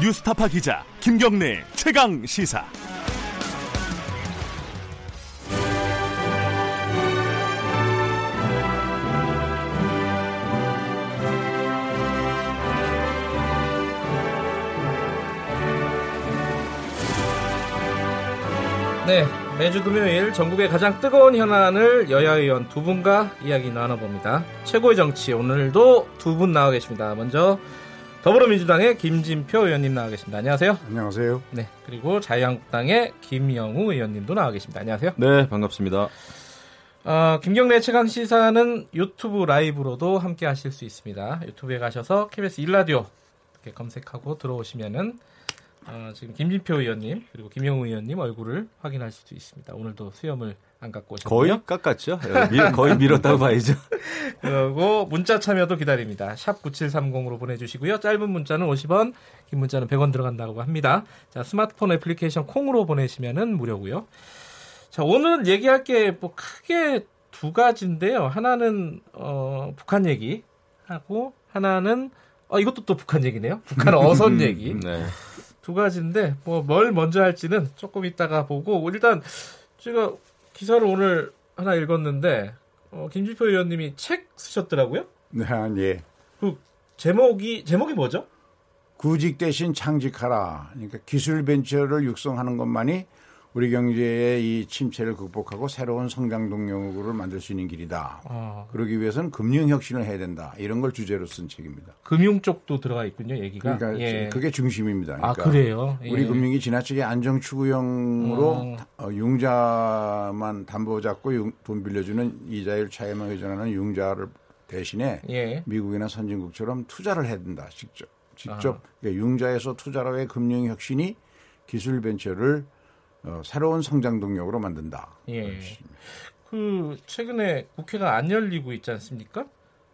뉴스타파 기자 김경래 최강 시사. 네, 매주 금요일 전국의 가장 뜨거운 현안을 여야 의원 두 분과 이야기 나눠봅니다. 최고의 정치 오늘도 두 분 나와 계십니다. 먼저 더불어민주당의 김진표 의원님 나와 계십니다. 안녕하세요. 안녕하세요. 네, 그리고 자유한국당의 김영우 의원님도 나와 계십니다. 안녕하세요. 네, 반갑습니다. 어, 김경래 최강 시사는 유튜브 라이브로도 함께 하실 수 있습니다. 유튜브에 가셔서 KBS 일라디오 이렇게 검색하고 들어오시면은 어, 지금 김진표 의원님 그리고 김영우 의원님 얼굴을 확인할 수 있습니다. 오늘도 수염을 안 갖고 오셨고요. 거의 깎았죠. 예, 밀, 거의 밀었다고 봐야죠. 그리고 문자 참여도 기다립니다. 샵 9730으로 보내주시고요. 짧은 문자는 50원, 긴 문자는 100원 들어간다고 합니다. 자, 스마트폰 애플리케이션 콩으로 보내시면은 무료고요. 자, 오늘 얘기할 게 뭐 크게 두 가지인데요. 하나는 어, 북한 얘기 하고 하나는 어, 이것도 또 북한 얘기네요. 북한 어선 얘기. 네. 두 가지인데 뭐 뭘 먼저 할지는 조금 이따가 보고 일단 제가 기사를 오늘 하나 읽었는데 어, 김지표 의원님이 책 쓰셨더라고요. 네, 예. 그 제목이 제목이 뭐죠? 구직 대신 창직하라. 그러니까 기술 벤처를 육성하는 것만이 우리 경제의 이 침체를 극복하고 새로운 성장 동력을 만들 수 있는 길이다. 어, 그러기 위해서는 금융 혁신을 해야 된다. 이런 걸 주제로 쓴 책입니다. 금융 쪽도 들어가 있군요. 얘기가. 그러니까 예. 그게 중심입니다. 아 그러니까 그래요. 예. 우리 금융이 지나치게 안정 추구형으로 어. 어, 융자만 담보 잡고 융- 돈 빌려주는 이자율 차이만 의존하는 융자를 대신에 예. 미국이나 선진국처럼 투자를 해야 된다. 직접 직접 아. 그러니까 융자에서 투자로 의 금융 혁신이 기술 벤처를 어, 새로운 성장 동력으로 만든다. 예. 그 최근에 국회가 안 열리고 있지 않습니까?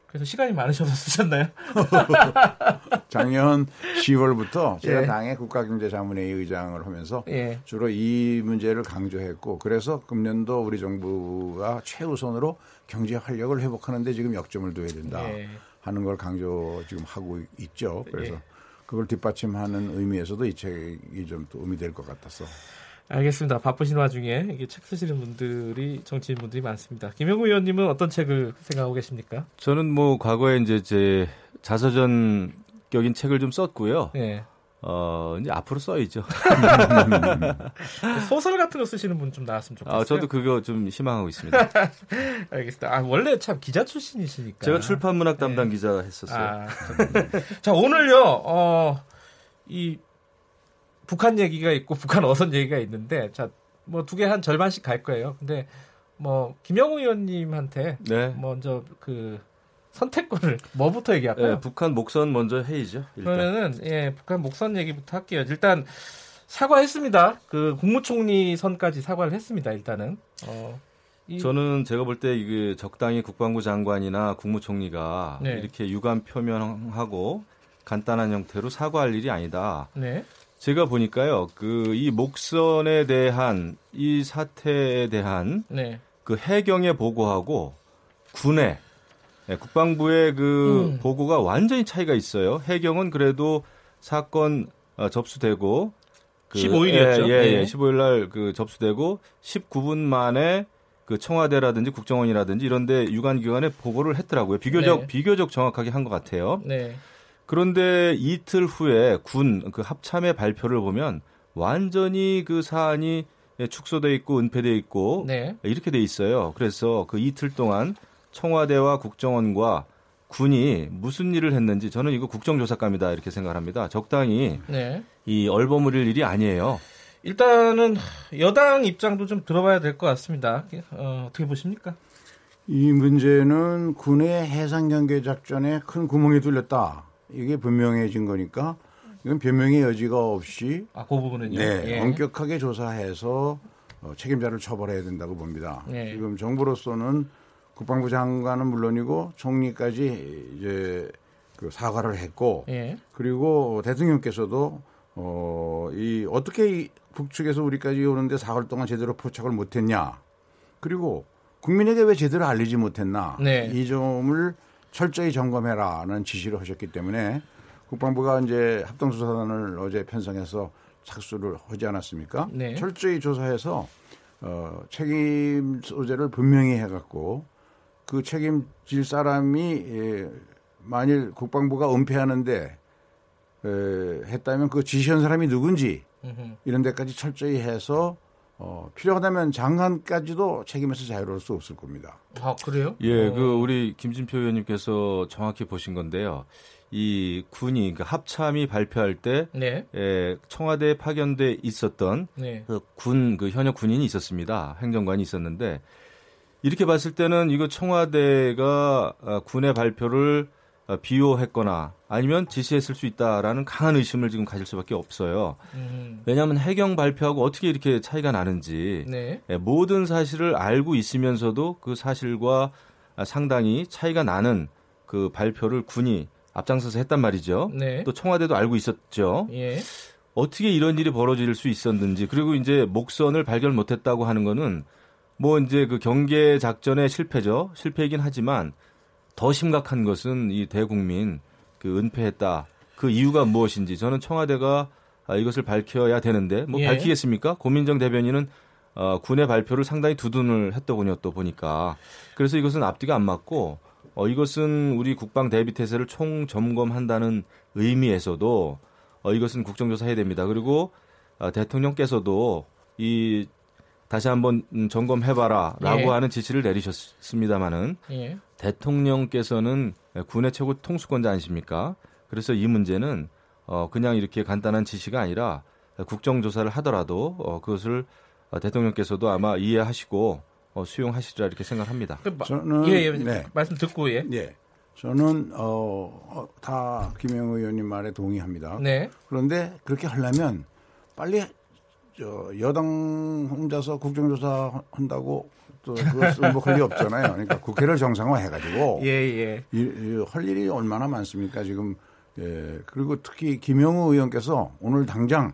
그래서 시간이 많으셔서 쓰셨나요? 작년 10월부터 제가 예. 당의 국가경제자문회의 의장을 하면서 예. 주로 이 문제를 강조했고 그래서 금년도 우리 정부가 최우선으로 경제 활력을 회복하는데 지금 역점을 둬야 된다 예. 하는 걸 강조 지금 하고 있죠. 그래서 예. 그걸 뒷받침하는 의미에서도 이 책이 좀 도움이 될것 같아서 알겠습니다. 바쁘신 와중에 이게 책 쓰시는 분들이 정치인 분들이 많습니다. 김영우 의원님은 어떤 책을 생각하고 계십니까? 저는 뭐 과거에 이제 제 자서전격인 책을 좀 썼고요. 예. 어, 이제 앞으로 써야죠. 소설 같은 거 쓰시는 분 좀 나왔으면 좋겠어요. 아, 저도 그거 좀 희망하고 있습니다. 알겠습니다. 아, 원래 참 기자 출신이시니까. 제가 출판문학 담당 기자 했었어요. 아, 자, 오늘요, 어, 이, 북한 얘기가 있고, 북한 어선 얘기가 있는데, 자, 뭐 두 개 한 절반씩 갈 거예요. 근데, 뭐, 김영우 의원님한테 네. 먼저 그, 선택권을 뭐부터 얘기할까요? 네, 북한 목선 먼저 해이죠. 일단. 그러면은, 예, 북한 목선 얘기부터 할게요. 일단, 사과했습니다. 그, 국무총리 선까지 사과를 했습니다, 일단은. 어, 이- 저는 제가 볼 때 이게 적당히 국방부 장관이나 국무총리가 네. 이렇게 유감 표명하고 간단한 형태로 사과할 일이 아니다. 네. 제가 보니까요, 그 이 목선에 대한 이 사태에 대한 네. 그 해경의 보고하고 군의 예, 국방부의 그 음. 보고가 완전히 차이가 있어요. 해경은 그래도 사건 어, 접수되고 15일 이었죠. 예, 예, 예. 예. 15일 날 그 접수되고 19분 만에 그 청와대라든지 국정원이라든지 이런데 유관 기관에 보고를 했더라고요. 비교적 네. 비교적 정확하게 한 것 같아요. 네. 그런데 이틀 후에 군 그 합참의 발표를 보면 완전히 그 사안이 축소돼 있고 은폐돼 있고 네. 이렇게 돼 있어요. 그래서 그 이틀 동안 청와대와 국정원과 군이 무슨 일을 했는지 저는 이거 국정조사감이다 이렇게 생각합니다. 적당히 네. 이 얼버무릴 일이 아니에요. 일단은 여당 입장도 좀 들어봐야 될 것 같습니다. 어, 어떻게 보십니까? 이 문제는 군의 해상 경계 작전에 큰 구멍이 뚫렸다. 이게 분명해진 거니까 이건 변명의 여지가 없이 아, 그 부분은요. 네, 예. 엄격하게 조사해서 어, 책임자를 처벌해야 된다고 봅니다. 네. 지금 정부로서는 국방부 장관은 물론이고 총리까지 이제 그 사과를 했고 예. 그리고 대통령께서도 어, 이 어떻게 이 북측에서 우리까지 오는데 사흘 동안 제대로 포착을 못했냐. 그리고 국민에게 왜 제대로 알리지 못했나. 네. 이 점을 철저히 점검해라는 지시를 하셨기 때문에 국방부가 이제 합동조사단을 어제 편성해서 착수를 하지 않았습니까? 네. 철저히 조사해서 어, 책임 소재를 분명히 해갖고 그 책임질 사람이 예, 만일 국방부가 은폐하는데 에, 했다면 그 지시한 사람이 누군지. 이런 데까지 철저히 해서 어, 필요하다면 장관까지도 책임에서 자유로울 수 없을 겁니다. 아 그래요? 예, 어. 그 우리 김진표 의원님께서 정확히 보신 건데요. 이 군이 그 합참이 발표할 때 네, 예, 청와대에 파견돼 있었던 네, 그 군, 그 현역 군인이 있었습니다. 행정관이 있었는데 이렇게 봤을 때는 이거 청와대가 어, 군의 발표를 어, 비호했거나 아니면 지시했을 수 있다라는 강한 의심을 지금 가질 수밖에 없어요. 음, 왜냐하면 해경 발표하고 어떻게 이렇게 차이가 나는지 네, 예, 모든 사실을 알고 있으면서도 그 사실과 상당히 차이가 나는 그 발표를 군이 앞장서서 했단 말이죠. 네, 또 청와대도 알고 있었죠. 예, 어떻게 이런 일이 벌어질 수 있었는지 그리고 이제 목선을 발견 못했다고 하는 거는 뭐 이제 그 경계 작전의 실패죠. 실패이긴 하지만 더 심각한 것은 이 대국민 그 은폐했다. 그 이유가 무엇인지 저는 청와대가 아, 이것을 밝혀야 되는데 뭐 예. 밝히겠습니까? 고민정 대변인은 어, 군의 발표를 상당히 두둔을 했더군요. 또 보니까 그래서 이것은 앞뒤가 안 맞고 어, 이것은 우리 국방 대비 태세를 총 점검한다는 의미에서도 어, 이것은 국정조사해야 됩니다. 그리고 어, 대통령께서도 이 다시 한번 음, 점검해봐라라고 예. 하는 지시를 내리셨습니다마는 예, 대통령께서는 군의 최고 통수권자 아니십니까? 그래서 이 문제는 어, 그냥 이렇게 간단한 지시가 아니라 국정조사를 하더라도 어, 그것을 어, 대통령께서도 아마 이해하시고 어, 수용하시리라 이렇게 생각합니다. 그 마- 저는 예, 예, 네. 말씀 듣고 예, 예. 저는 어, 어, 다 김영 의원님 말에 동의합니다. 네, 그런데 그렇게 하려면 빨리 저 여당 혼자서 국정조사 한다고 또 그것은 뭐 그리 없잖아요. 그러니까 국회를 정상화해가지고 예, 예, 이- 이- 할 일이 얼마나 많습니까 지금 예 그리고 특히 김영우 의원께서 오늘 당장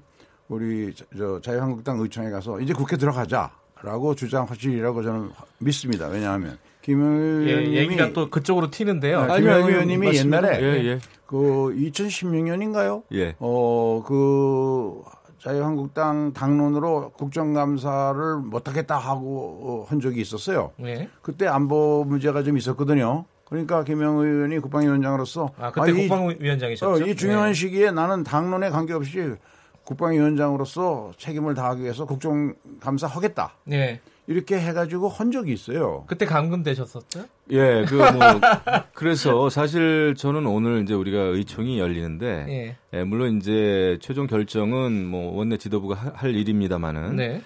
우리 자- 저 자유한국당 의총에 가서 이제 국회 들어가자라고 주장하시리라고 저는 믿습니다. 왜냐하면 김영우 예, 의원님이 얘기가 또 그쪽으로 튀는데요. 네, 김영우 아니, 의원님이 맞습니다. 옛날에 예, 예. 그 2016년인가요? 예. 어, 그 자유한국당 당론으로 국정감사를 못하겠다 하고 어, 한 적이 있었어요. 네, 그때 안보 문제가 좀 있었거든요. 그러니까 김영우 의원이 국방위원장으로서 아 그때 이, 국방위원장이셨죠. 어, 이 중요한 네. 시기에 나는 당론에 관계없이 국방위원장으로서 책임을 다하기 위해서 국정감사 하겠다. 네, 이렇게 해가지고 한 적이 있어요. 그때 감금되셨었죠? 예, 그 뭐 그래서 사실 저는 오늘 이제 우리가 의총이 열리는데 예, 예, 물론 이제 최종 결정은 뭐 원내 지도부가 하- 할 일입니다만은 네,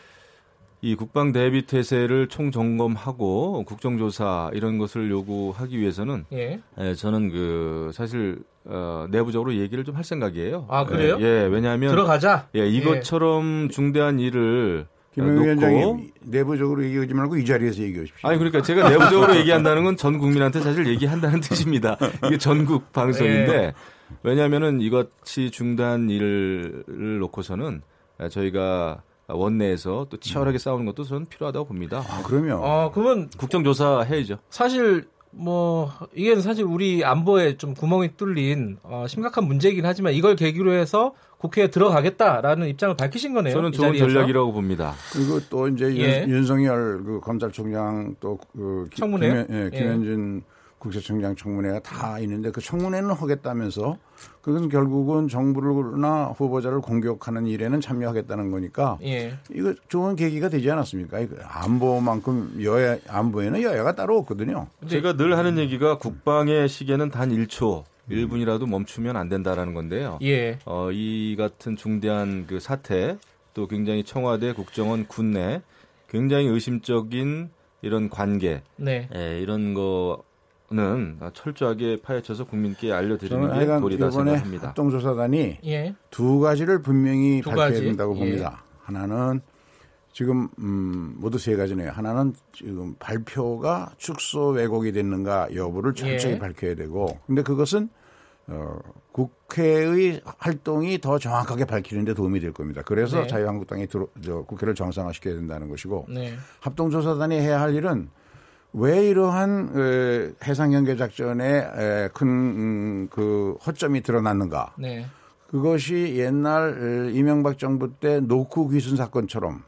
이 국방 대비 태세를 총점검하고 국정조사 이런 것을 요구하기 위해서는 예, 예, 저는 그 사실 어, 내부적으로 얘기를 좀 할 생각이에요. 아, 그래요? 예, 예, 왜냐하면 들어가자. 예, 이것처럼 중대한 일을 김영우 놓고 위원장이 내부적으로 얘기하지 말고 이 자리에서 얘기하십시오. 아니 그러니까 제가 내부적으로 얘기한다는 건 전 국민한테 사실 얘기한다는 뜻입니다. 이게 전국 방송인데 네. 왜냐하면은 이것이 중단 일을 놓고서는 저희가 원내에서 또 치열하게 싸우는 것도 저는 필요하다고 봅니다. 아, 그러면 어, 그러면 국정조사 해야죠. 사실 뭐 이게 사실 우리 안보에 좀 구멍이 뚫린 어, 심각한 문제이긴 하지만 이걸 계기로 해서 국회에 들어가겠다라는 입장을 밝히신 거네요. 저는 이 좋은 자리에서. 전략이라고 봅니다. 그리고 또 이제 예. 윤, 윤석열 그 검찰총장 또그 청문회요? 예, 김현준 국세청장 청문회가 다 있는데 그 청문회는 하겠다면서 그것은 결국은 정부나 후보자를 공격하는 일에는 참여하겠다는 거니까 예. 이거 좋은 계기가 되지 않았습니까? 안보만큼 여야 안보에는 여야가 따로 없거든요. 제가 늘 하는 얘기가 국방의 시계는 단 1초, 1분이라도 멈추면 안 된다라는 건데요. 예. 어, 이 같은 중대한 그 사태 또 굉장히 청와대 국정원 군내 굉장히 의심적인 이런 관계 네. 예, 이런 거 는 철저하게 파헤쳐서 국민께 알려드리는 게 도리다 생각합니다. 합동조사단이 예. 두 가지를 분명히 두 밝혀야 가지. 된다고 예. 봅니다. 하나는 지금 음, 모두 세 가지네요. 하나는 지금 발표가 축소 왜곡이 됐는가 여부를 철저히 예. 밝혀야 되고, 근데 그것은 어, 국회의 활동이 더 정확하게 밝히는 데 도움이 될 겁니다. 그래서 네. 자유한국당이 들어, 저, 국회를 정상화시켜야 된다는 것이고, 네. 합동조사단이 해야 할 일은 왜 이러한 에, 해상 경계 작전에 큰그 허점이 드러났는가? 네. 그것이 옛날 이명박 정부 때 노크 귀순 사건처럼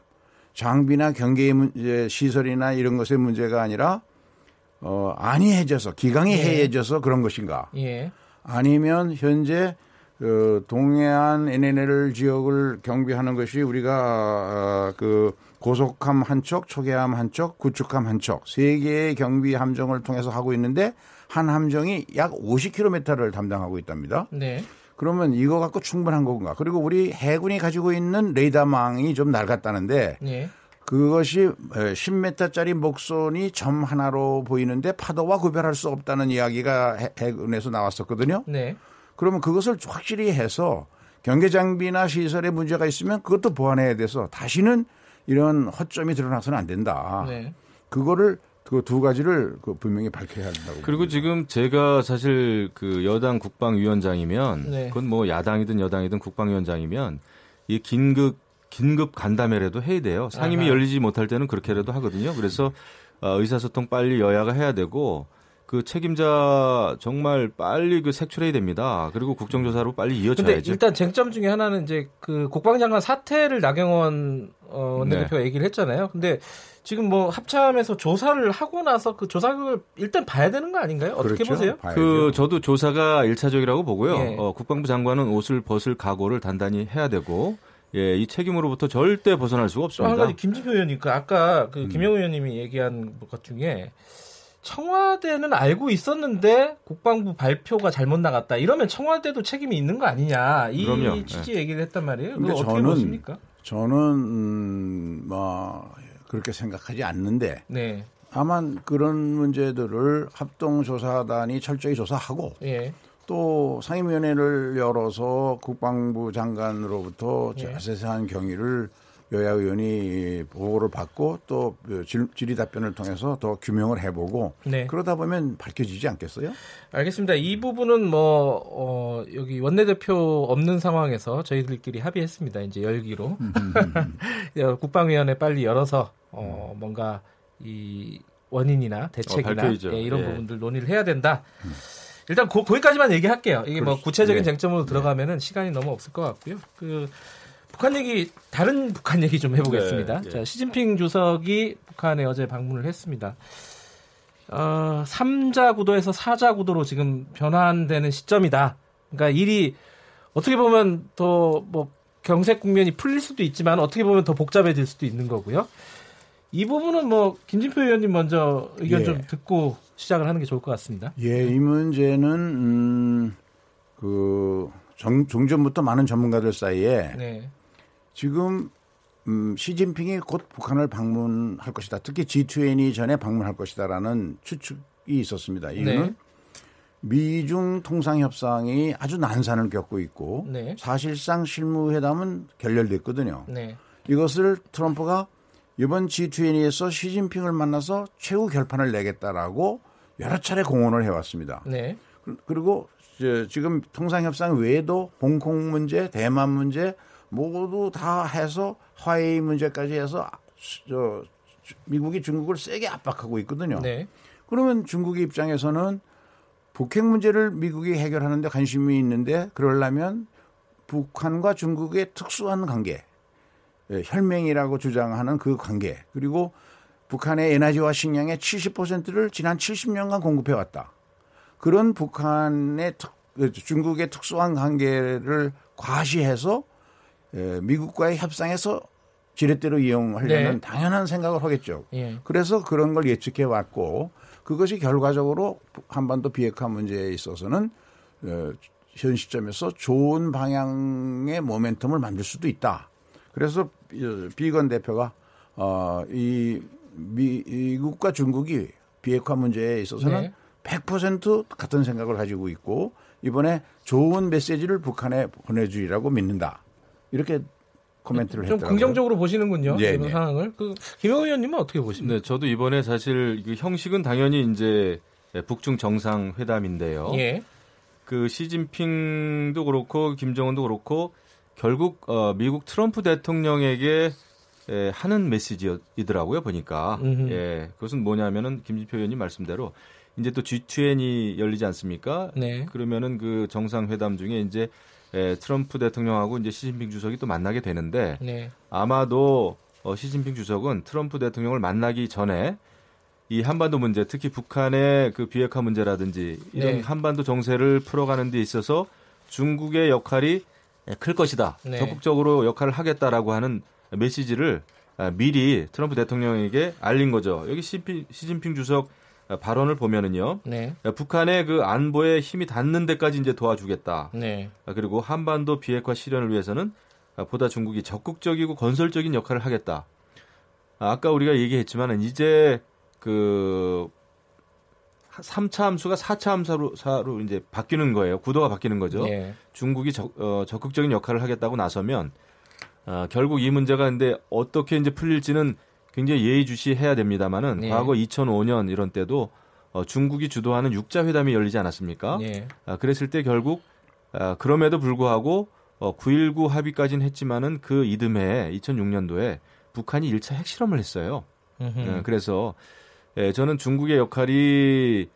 장비나 경계 문제, 시설이나 이런 것의 문제가 아니라 어, 안이해져서 기강이 예. 해해져서 그런 것인가? 예. 아니면 현재 그 동해안 NNL 지역을 경비하는 것이 우리가 어, 그 고속함 한 척, 초계함 한 척, 구축함 한 척, 세 개의 경비 함정을 통해서 하고 있는데 한 함정이 약 50km를 담당하고 있답니다. 네. 그러면 이거 갖고 충분한 건가? 그리고 우리 해군이 가지고 있는 레이더망이 좀 낡았다는데 예. 그것이 10m짜리 목선이 점 하나로 보이는데 파도와 구별할 수 없다는 이야기가 해- 해군에서 나왔었거든요. 네. 그러면 그것을 확실히 해서 경계 장비나 시설에 문제가 있으면 그것도 보완해야 돼서 다시는 이런 허점이 드러나서는 안 된다. 네. 그거를 그 두 가지를 그 분명히 밝혀야 한다고. 그리고 봅니다. 지금 제가 사실 그 여당 국방위원장이면 네. 그건 뭐 야당이든 여당이든 국방위원장이면 이 긴급 긴급 간담회라도 해야 돼요. 상임위 아하. 열리지 못할 때는 그렇게라도 하거든요. 그래서 어, 의사소통 빨리 여야가 해야 되고 그 책임자 정말 빨리 그 색출해야 됩니다. 그리고 국정조사로 빨리 이어져야죠. 일단 쟁점 중에 하나는 이제 그 국방장관 사퇴를 나경원 어, 원내대표가 얘기를 했잖아요. 근데 지금 뭐 합참에서 조사를 하고 나서 그 조사를 일단 봐야 되는 거 아닌가요? 어떻게 그렇죠? 보세요? 봐야죠. 그 저도 조사가 일차적이라고 보고요. 예. 어, 국방부 장관은 옷을 벗을 각오를 단단히 해야 되고 예, 이 책임으로부터 절대 벗어날 수가 또한 없습니다. 가지 김진표 의원님 그 아까 그 음. 김영우 의원님이 얘기한 것 중에 청와대는 알고 있었는데 국방부 발표가 잘못 나갔다. 이러면 청와대도 책임이 있는 거 아니냐. 이 그럼요. 취지 얘기를 했단 말이에요. 근데 어떻게 저는 보십니까? 저는 음, 뭐 그렇게 생각하지 않는데 네. 다만 그런 문제들을 합동조사단이 철저히 조사하고 예. 또 상임위원회를 열어서 국방부 장관으로부터 예. 자세한 경위를 여야 의원이 보고를 받고 또 질- 질의 답변을 통해서 더 규명을 해보고 네. 그러다 보면 밝혀지지 않겠어요? 알겠습니다. 이 부분은 뭐, 어, 여기 원내대표 없는 상황에서 저희들끼리 합의했습니다. 이제 열기로. 어, 국방위원회 빨리 열어서, 어, 뭔가 이 원인이나 대책이나 밝혀야죠. 예, 이런 예. 부분들 논의를 해야 된다. 일단 고, 거기까지만 얘기할게요. 이게 뭐 그렇죠. 구체적인 네. 쟁점으로 들어가면은 시간이 너무 없을 것 같고요. 그 북한 얘기 다른 북한 얘기 좀 해보겠습니다. 네, 예. 자 시진핑 주석이 북한에 어제 방문을 했습니다. 어, 3자 구도에서 4자 구도로 지금 변환되는 시점이다. 그러니까 일이 어떻게 보면 더 뭐 경색 국면이 풀릴 수도 있지만 어떻게 보면 더 복잡해질 수도 있는 거고요. 이 부분은 뭐 김진표 의원님 먼저 의견 예. 좀 듣고 시작을 하는 게 좋을 것 같습니다. 예, 이 문제는 음, 그 정- 종전부터 많은 전문가들 사이에 네. 지금 음, 시진핑이 곧 북한을 방문할 것이다. 특히 G20 전에 방문할 것이다라는 추측이 있었습니다. 이유는 네. 미중 통상 협상이 아주 난산을 겪고 있고 네. 사실상 실무회담은 결렬됐거든요. 네. 이것을 트럼프가 이번 G20에서 시진핑을 만나서 최후 결판을 내겠다라고 여러 차례 공언을 해왔습니다. 네. 그리고 저 지금 통상 협상 외에도 홍콩 문제, 대만 문제 모두 다 해서 화해의 문제까지 해서 저 미국이 중국을 세게 압박하고 있거든요. 네. 그러면 중국의 입장에서는 북핵 문제를 미국이 해결하는데 관심이 있는데 그러려면 북한과 중국의 특수한 관계, 예, 혈맹이라고 주장하는 그 관계, 그리고 북한의 에너지와 식량의 70%를 지난 70년간 공급해 왔다. 그런 북한의 특, 그 중국의 특수한 관계를 과시해서 예, 미국과의 협상에서 지렛대로 이용하려는 네. 당연한 생각을 하겠죠. 예. 그래서 그런 걸 예측해 왔고 그것이 결과적으로 한반도 비핵화 문제에 있어서는 어, 현 시점에서 좋은 방향의 모멘텀을 만들 수도 있다. 그래서 어, 비건 대표가 어, 이 미, 미국과 중국이 비핵화 문제에 있어서는 네. 100% 같은 생각을 가지고 있고 이번에 좋은 메시지를 북한에 보내주리라고 믿는다. 이렇게 코멘트를 좀 했더라고요. 긍정적으로 보시는군요. 네, 이런 네. 상황을. 그 김영우 의원님은 어떻게 보십니까? 네, 저도 이번에 사실 그 형식은 당연히 이제 북중 정상 회담인데요. 예. 그 시진핑도 그렇고 김정은도 그렇고 결국 어, 미국 트럼프 대통령에게 에, 하는 메시지이더라고요 보니까 음흠. 예 그것은 뭐냐면은 김진표 의원님 말씀대로 이제 또 G20이 열리지 않습니까? 네. 그러면은 그 정상 회담 중에 이제 에, 트럼프 대통령하고 이제 시진핑 주석이 또 만나게 되는데 네. 아마도 어, 시진핑 주석은 트럼프 대통령을 만나기 전에 이 한반도 문제, 특히 북한의 그 비핵화 문제라든지 이런 네. 한반도 정세를 풀어가는 데 있어서 중국의 역할이 클 것이다. 네. 적극적으로 역할을 하겠다라고 하는 메시지를 아, 미리 트럼프 대통령에게 알린 거죠. 여기 시진핑, 주석 아, 발언을 보면은요. 네. 아, 북한의 그 안보에 힘이 닿는 데까지 이제 도와주겠다. 네. 아, 그리고 한반도 비핵화 실현을 위해서는 아, 보다 중국이 적극적이고 건설적인 역할을 하겠다. 아, 아까 우리가 얘기했지만은 이제 그 3차 함수가 4차 함수로 사로 이제 바뀌는 거예요. 구도가 바뀌는 거죠. 네. 중국이 적, 어, 적극적인 역할을 하겠다고 나서면 아, 결국 이 문제가 근데 어떻게 이제 풀릴지는 굉장히 예의주시해야 됩니다만은 네. 과거 2005년 이런 때도 어, 중국이 주도하는 육자 회담이 열리지 않았습니까? 네. 아, 그랬을 때 결국 아, 그럼에도 불구하고 어, 9.19 합의까지는 했지만은 그 이듬해 2006년도에 북한이 1차 핵실험을 했어요. 예, 그래서 예, 저는 중국의 역할이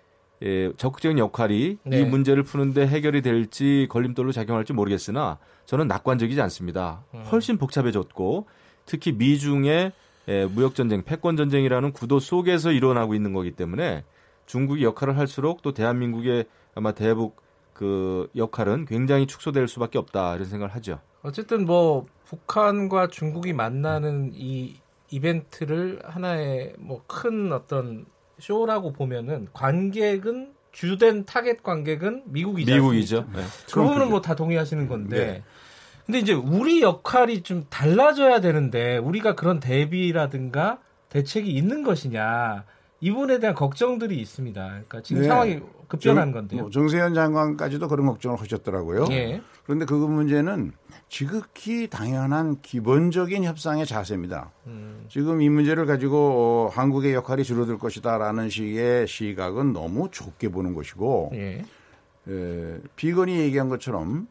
예, 적극적인 역할이 네. 이 문제를 푸는데 해결이 될지 걸림돌로 작용할지 모르겠으나 저는 낙관적이지 않습니다. 음. 훨씬 복잡해졌고 특히 미중의 예, 무역 전쟁, 패권 전쟁이라는 구도 속에서 일어나고 있는 거기 때문에 중국이 역할을 할수록 또 대한민국의 아마 대북 그 역할은 굉장히 축소될 수밖에 없다 이런 생각을 하죠. 어쨌든 뭐 북한과 중국이 만나는 이 이벤트를 하나의 뭐 큰 어떤 쇼라고 보면은 관객은 주된 타겟 관객은 미국이지 미국이죠. 네. 그 부분은 뭐 다 동의하시는 건데. 네. 근데 이제 우리 역할이 좀 달라져야 되는데 우리가 그런 대비라든가 대책이 있는 것이냐 이 부분에 대한 걱정들이 있습니다. 그러니까 지금 네. 상황이 급변한 정- 건데요. 뭐 정세현 장관까지도 그런 걱정을 하셨더라고요. 예. 그런데 그 문제는 지극히 당연한 기본적인 협상의 자세입니다. 음, 지금 이 문제를 가지고 어, 한국의 역할이 줄어들 것이다라는 식의 시각은 너무 좁게 보는 것이고 예. 에, 비건이 얘기한 것처럼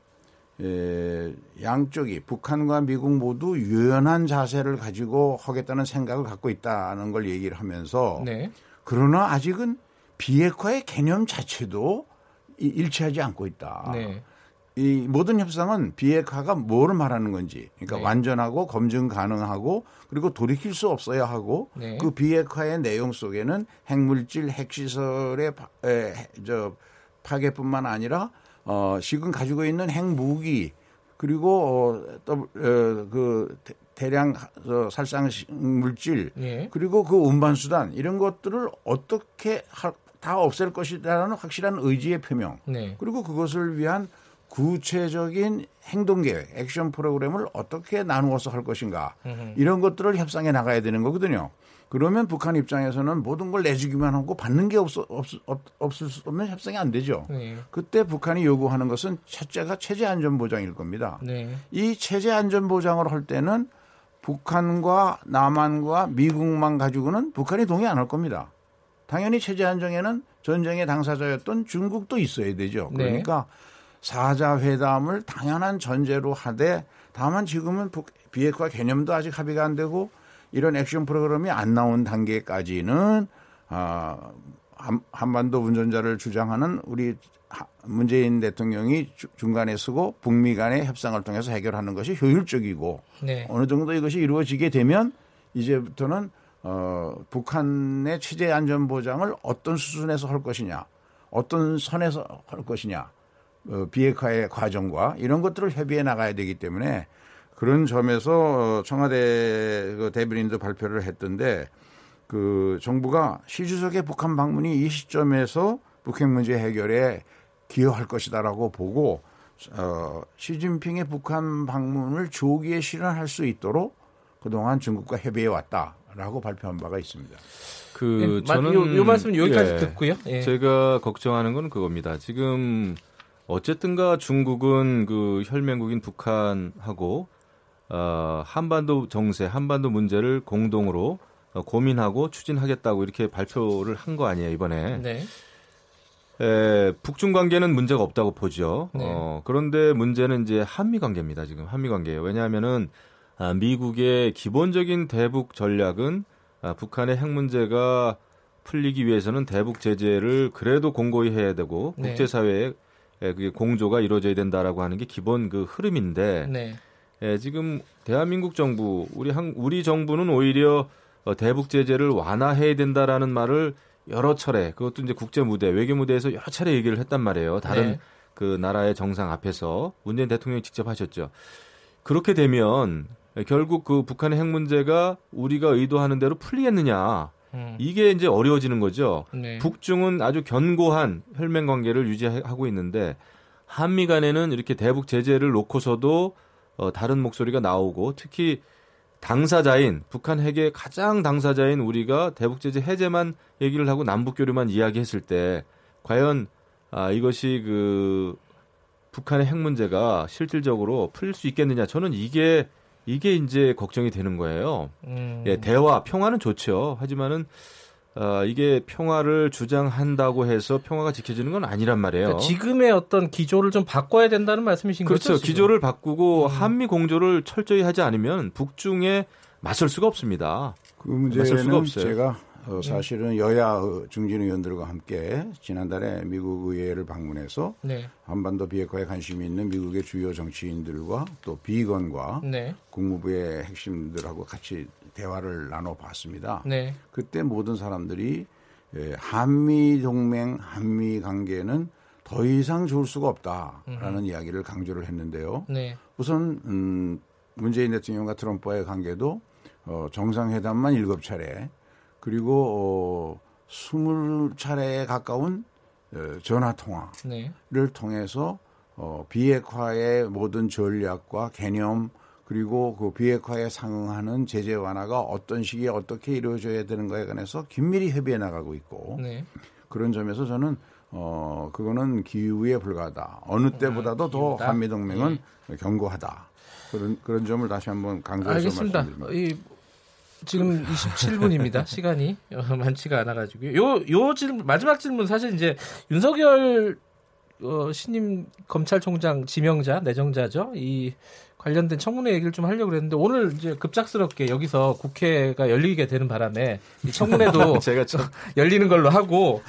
에, 양쪽이 북한과 미국 모두 유연한 자세를 가지고 하겠다는 생각을 갖고 있다는 걸 얘기를 하면서 네. 그러나 아직은 비핵화의 개념 자체도 이- 일치하지 않고 있다. 네. 이 모든 협상은 비핵화가 뭘 말하는 건지, 그러니까 네. 완전하고 검증 가능하고 그리고 돌이킬 수 없어야 하고 네. 그 비핵화의 내용 속에는 핵물질, 핵시설의 파, 에, 저 파괴뿐만 아니라 어, 지금 가지고 있는 핵무기 그리고 어, 또, 어, 그 대- 대량 어, 살상 물질 예. 그리고 그 운반 수단 이런 것들을 어떻게 하- 다 없앨 것이라는 확실한 의지의 표명. 네. 그리고 그것을 위한 구체적인 행동 계획, 액션 프로그램을 어떻게 나누어서 할 것인가. 음흠. 이런 것들을 협상해 나가야 되는 거거든요. 그러면 북한 입장에서는 모든 걸 내주기만 하고 받는 게 없, 없, 없, 없을 수 없는 협상이 안 되죠. 네. 그때 북한이 요구하는 것은 첫째가 체제 안전 보장일 겁니다. 네. 이 체제 안전 보장을 할 때는 북한과 남한과 미국만 가지고는 북한이 동의 안 할 겁니다. 당연히 체제 안정에는 전쟁의 당사자였던 중국도 있어야 되죠. 네. 그러니까 사자 회담을 당연한 전제로 하되 다만 지금은 북- 비핵화 개념도 아직 합의가 안 되고 이런 액션 프로그램이 안 나온 단계까지는 아, 한, 한반도 운전자를 주장하는 우리 하- 문재인 대통령이 주- 중간에 서고 북미 간의 협상을 통해서 해결하는 것이 효율적이고 네. 어느 정도 이것이 이루어지게 되면 이제부터는 어, 북한의 체제 안전 보장을 어떤 수준에서 할 것이냐, 어떤 선에서 할 것이냐, 어, 비핵화의 과정과 이런 것들을 협의해 나가야 되기 때문에 그런 점에서 어, 청와대 그 대변인도 발표를 했던데 그 정부가 시 주석의 북한 방문이 이 시점에서 북핵 문제 해결에 기여할 것이다라고 보고 어, 시진핑의 북한 방문을 조기에 실현할 수 있도록 그동안 중국과 협의해 왔다라고 발표한 바가 있습니다. 그 네, 저는 요, 요 말씀 여기까지 예, 듣고요. 예. 제가 걱정하는 건 그겁니다. 지금 어쨌든가 중국은 그 혈맹국인 북한하고 어, 한반도 정세, 한반도 문제를 공동으로 어, 고민하고 추진하겠다고 이렇게 발표를 한 거 아니에요 이번에. 네. 에, 북중 관계는 문제가 없다고 보죠. 네. 어, 그런데 문제는 이제 한미 관계입니다. 지금 한미 관계예요. 왜냐하면은 아, 미국의 기본적인 대북 전략은 아, 북한의 핵 문제가 풀리기 위해서는 대북 제재를 그래도 공고히 해야 되고 네. 국제사회에 에, 그게 공조가 이루어져야 된다라고 하는 게 기본 그 흐름인데 네. 예, 지금 대한민국 정부 우리 한 우리 정부는 오히려 어, 대북 제재를 완화해야 된다라는 말을 여러 차례 그것도 이제 국제 무대 외교 무대에서 여러 차례 얘기를 했단 말이에요. 다른 네. 그 나라의 정상 앞에서 문재인 대통령이 직접 하셨죠. 그렇게 되면 결국 그 북한의 핵 문제가 우리가 의도하는 대로 풀리겠느냐 음. 이게 이제 어려워지는 거죠. 네. 북중은 아주 견고한 혈맹 관계를 유지하고 있는데 한미 간에는 이렇게 대북 제재를 놓고서도 어, 다른 목소리가 나오고 특히 당사자인 북한 핵의 가장 당사자인 우리가 대북 제재 해제만 얘기를 하고 남북 교류만 이야기했을 때 과연 아, 이것이 그 북한의 핵 문제가 실질적으로 풀릴 수 있겠느냐 저는 이게 이게 이제 걱정이 되는 거예요. 음. 예, 대화, 평화는 좋죠. 하지만은 어, 이게 평화를 주장한다고 해서 평화가 지켜지는 건 아니란 말이에요. 그러니까 지금의 어떤 기조를 좀 바꿔야 된다는 말씀이신 그렇죠. 거죠? 지금? 기조를 바꾸고 음. 한미 공조를 철저히 하지 않으면 북중에 맞설 수가 없습니다. 그 맞설 수가 문제는 없어요. 제가 어, 사실은 여야 어, 중진 의원들과 함께 지난달에 미국 의회를 방문해서 네. 한반도 비핵화에 관심이 있는 미국의 주요 정치인들과 또 비건과 네. 국무부의 핵심들하고 같이 대화를 나눠봤습니다. 네. 그때 모든 사람들이 예, 한미 동맹, 한미 관계는 더 이상 좋을 수가 없다라는 이야기를 강조를 했는데요. 네. 우선 음, 문재인 대통령과 트럼프와의 관계도 어, 정상회담만 일곱 차례 그리고 어, 스물 차례에 가까운 어, 전화 통화를 네. 통해서 어, 비핵화의 모든 전략과 개념 그리고 그 비핵화에 상응하는 제재 완화가 어떤 시기에 어떻게 이루어져야 되는가에 관해서 긴밀히 협의해 나가고 있고 네. 그런 점에서 저는 어 그거는 기후에 불과하다. 어느 때보다도 더 기후다? 한미 동맹은 견고하다. 그런 그런 점을 다시 한번 강조해서 알겠습니다. 말씀드립니다. 이, 지금 27분입니다. 시간이 어, 많지가 않아가지고요. 요, 요 질문, 마지막 질문 사실 이제 윤석열 어, 신임 검찰총장 지명자, 내정자죠. 이 관련된 청문회 얘기를 좀 하려고 그랬는데 오늘 이제 급작스럽게 여기서 국회가 열리게 되는 바람에 이 청문회도 제가 참 열리는 걸로 하고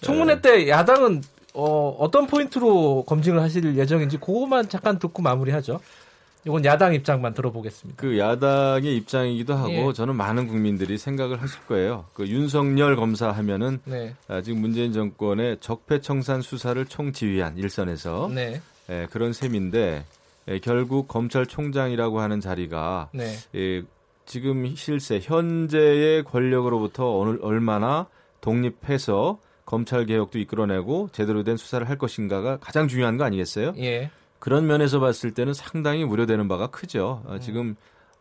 청문회 때 야당은 어, 어떤 포인트로 검증을 하실 예정인지 그것만 잠깐 듣고 마무리하죠. 이건 야당 입장만 들어보겠습니다. 그 야당의 입장이기도 하고 예. 저는 많은 국민들이 생각을 하실 거예요. 그 윤석열 검사 하면은 네, 아, 지금 문재인 정권의 적폐청산 수사를 총지휘한 일선에서 네, 예, 그런 셈인데 예, 결국 검찰총장이라고 하는 자리가 네, 예, 지금 실세 현재의 권력으로부터 어느, 얼마나 독립해서 검찰 개혁도 이끌어내고 제대로 된 수사를 할 것인가가 가장 중요한 거 아니겠어요? 예, 그런 면에서 봤을 때는 상당히 우려되는 바가 크죠. 음. 어, 지금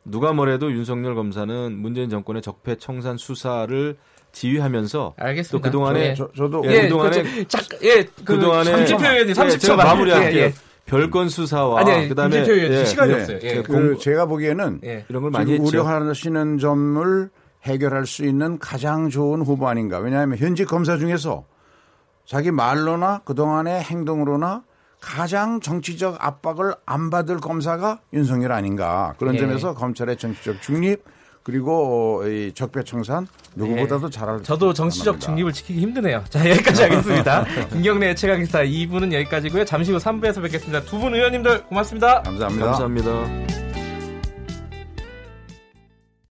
누가 뭐래도 윤석열 검사는 문재인 정권의 적폐 청산 수사를 지휘하면서 알겠습니다. 또 그동안에 예. 저, 저도 예, 예, 그동안에- 그, 저, 잠깐, 예, 그, 그동안에 30표 의원님, 예, 30초 제가 만- 마무리할게요. 예, 예. 별건 수사와 아니, 아니, 그다음에 예, 시간이 네. 없어요. 예. 그 공- 제가 보기에는 예. 이런 걸 많이. 우려하시는 점을 해결할 수 있는 가장 좋은 후보 아닌가. 왜냐하면 현직 검사 중에서 자기 말로나 그동안의 행동으로나 가장 정치적 압박을 안 받을 검사가 윤석열 아닌가. 그런 예. 점에서 검찰의 정치적 중립 그리고 어, 이 적폐청산 누구보다도 잘할 저도 정치적 만합니다. 중립을 지키기 힘드네요. 자, 여기까지 하겠습니다. 김경래 최강기사 2부는 여기까지고요. 잠시 후 3부에서 뵙겠습니다. 두 분 의원님들 고맙습니다. 감사합니다. 감사합니다.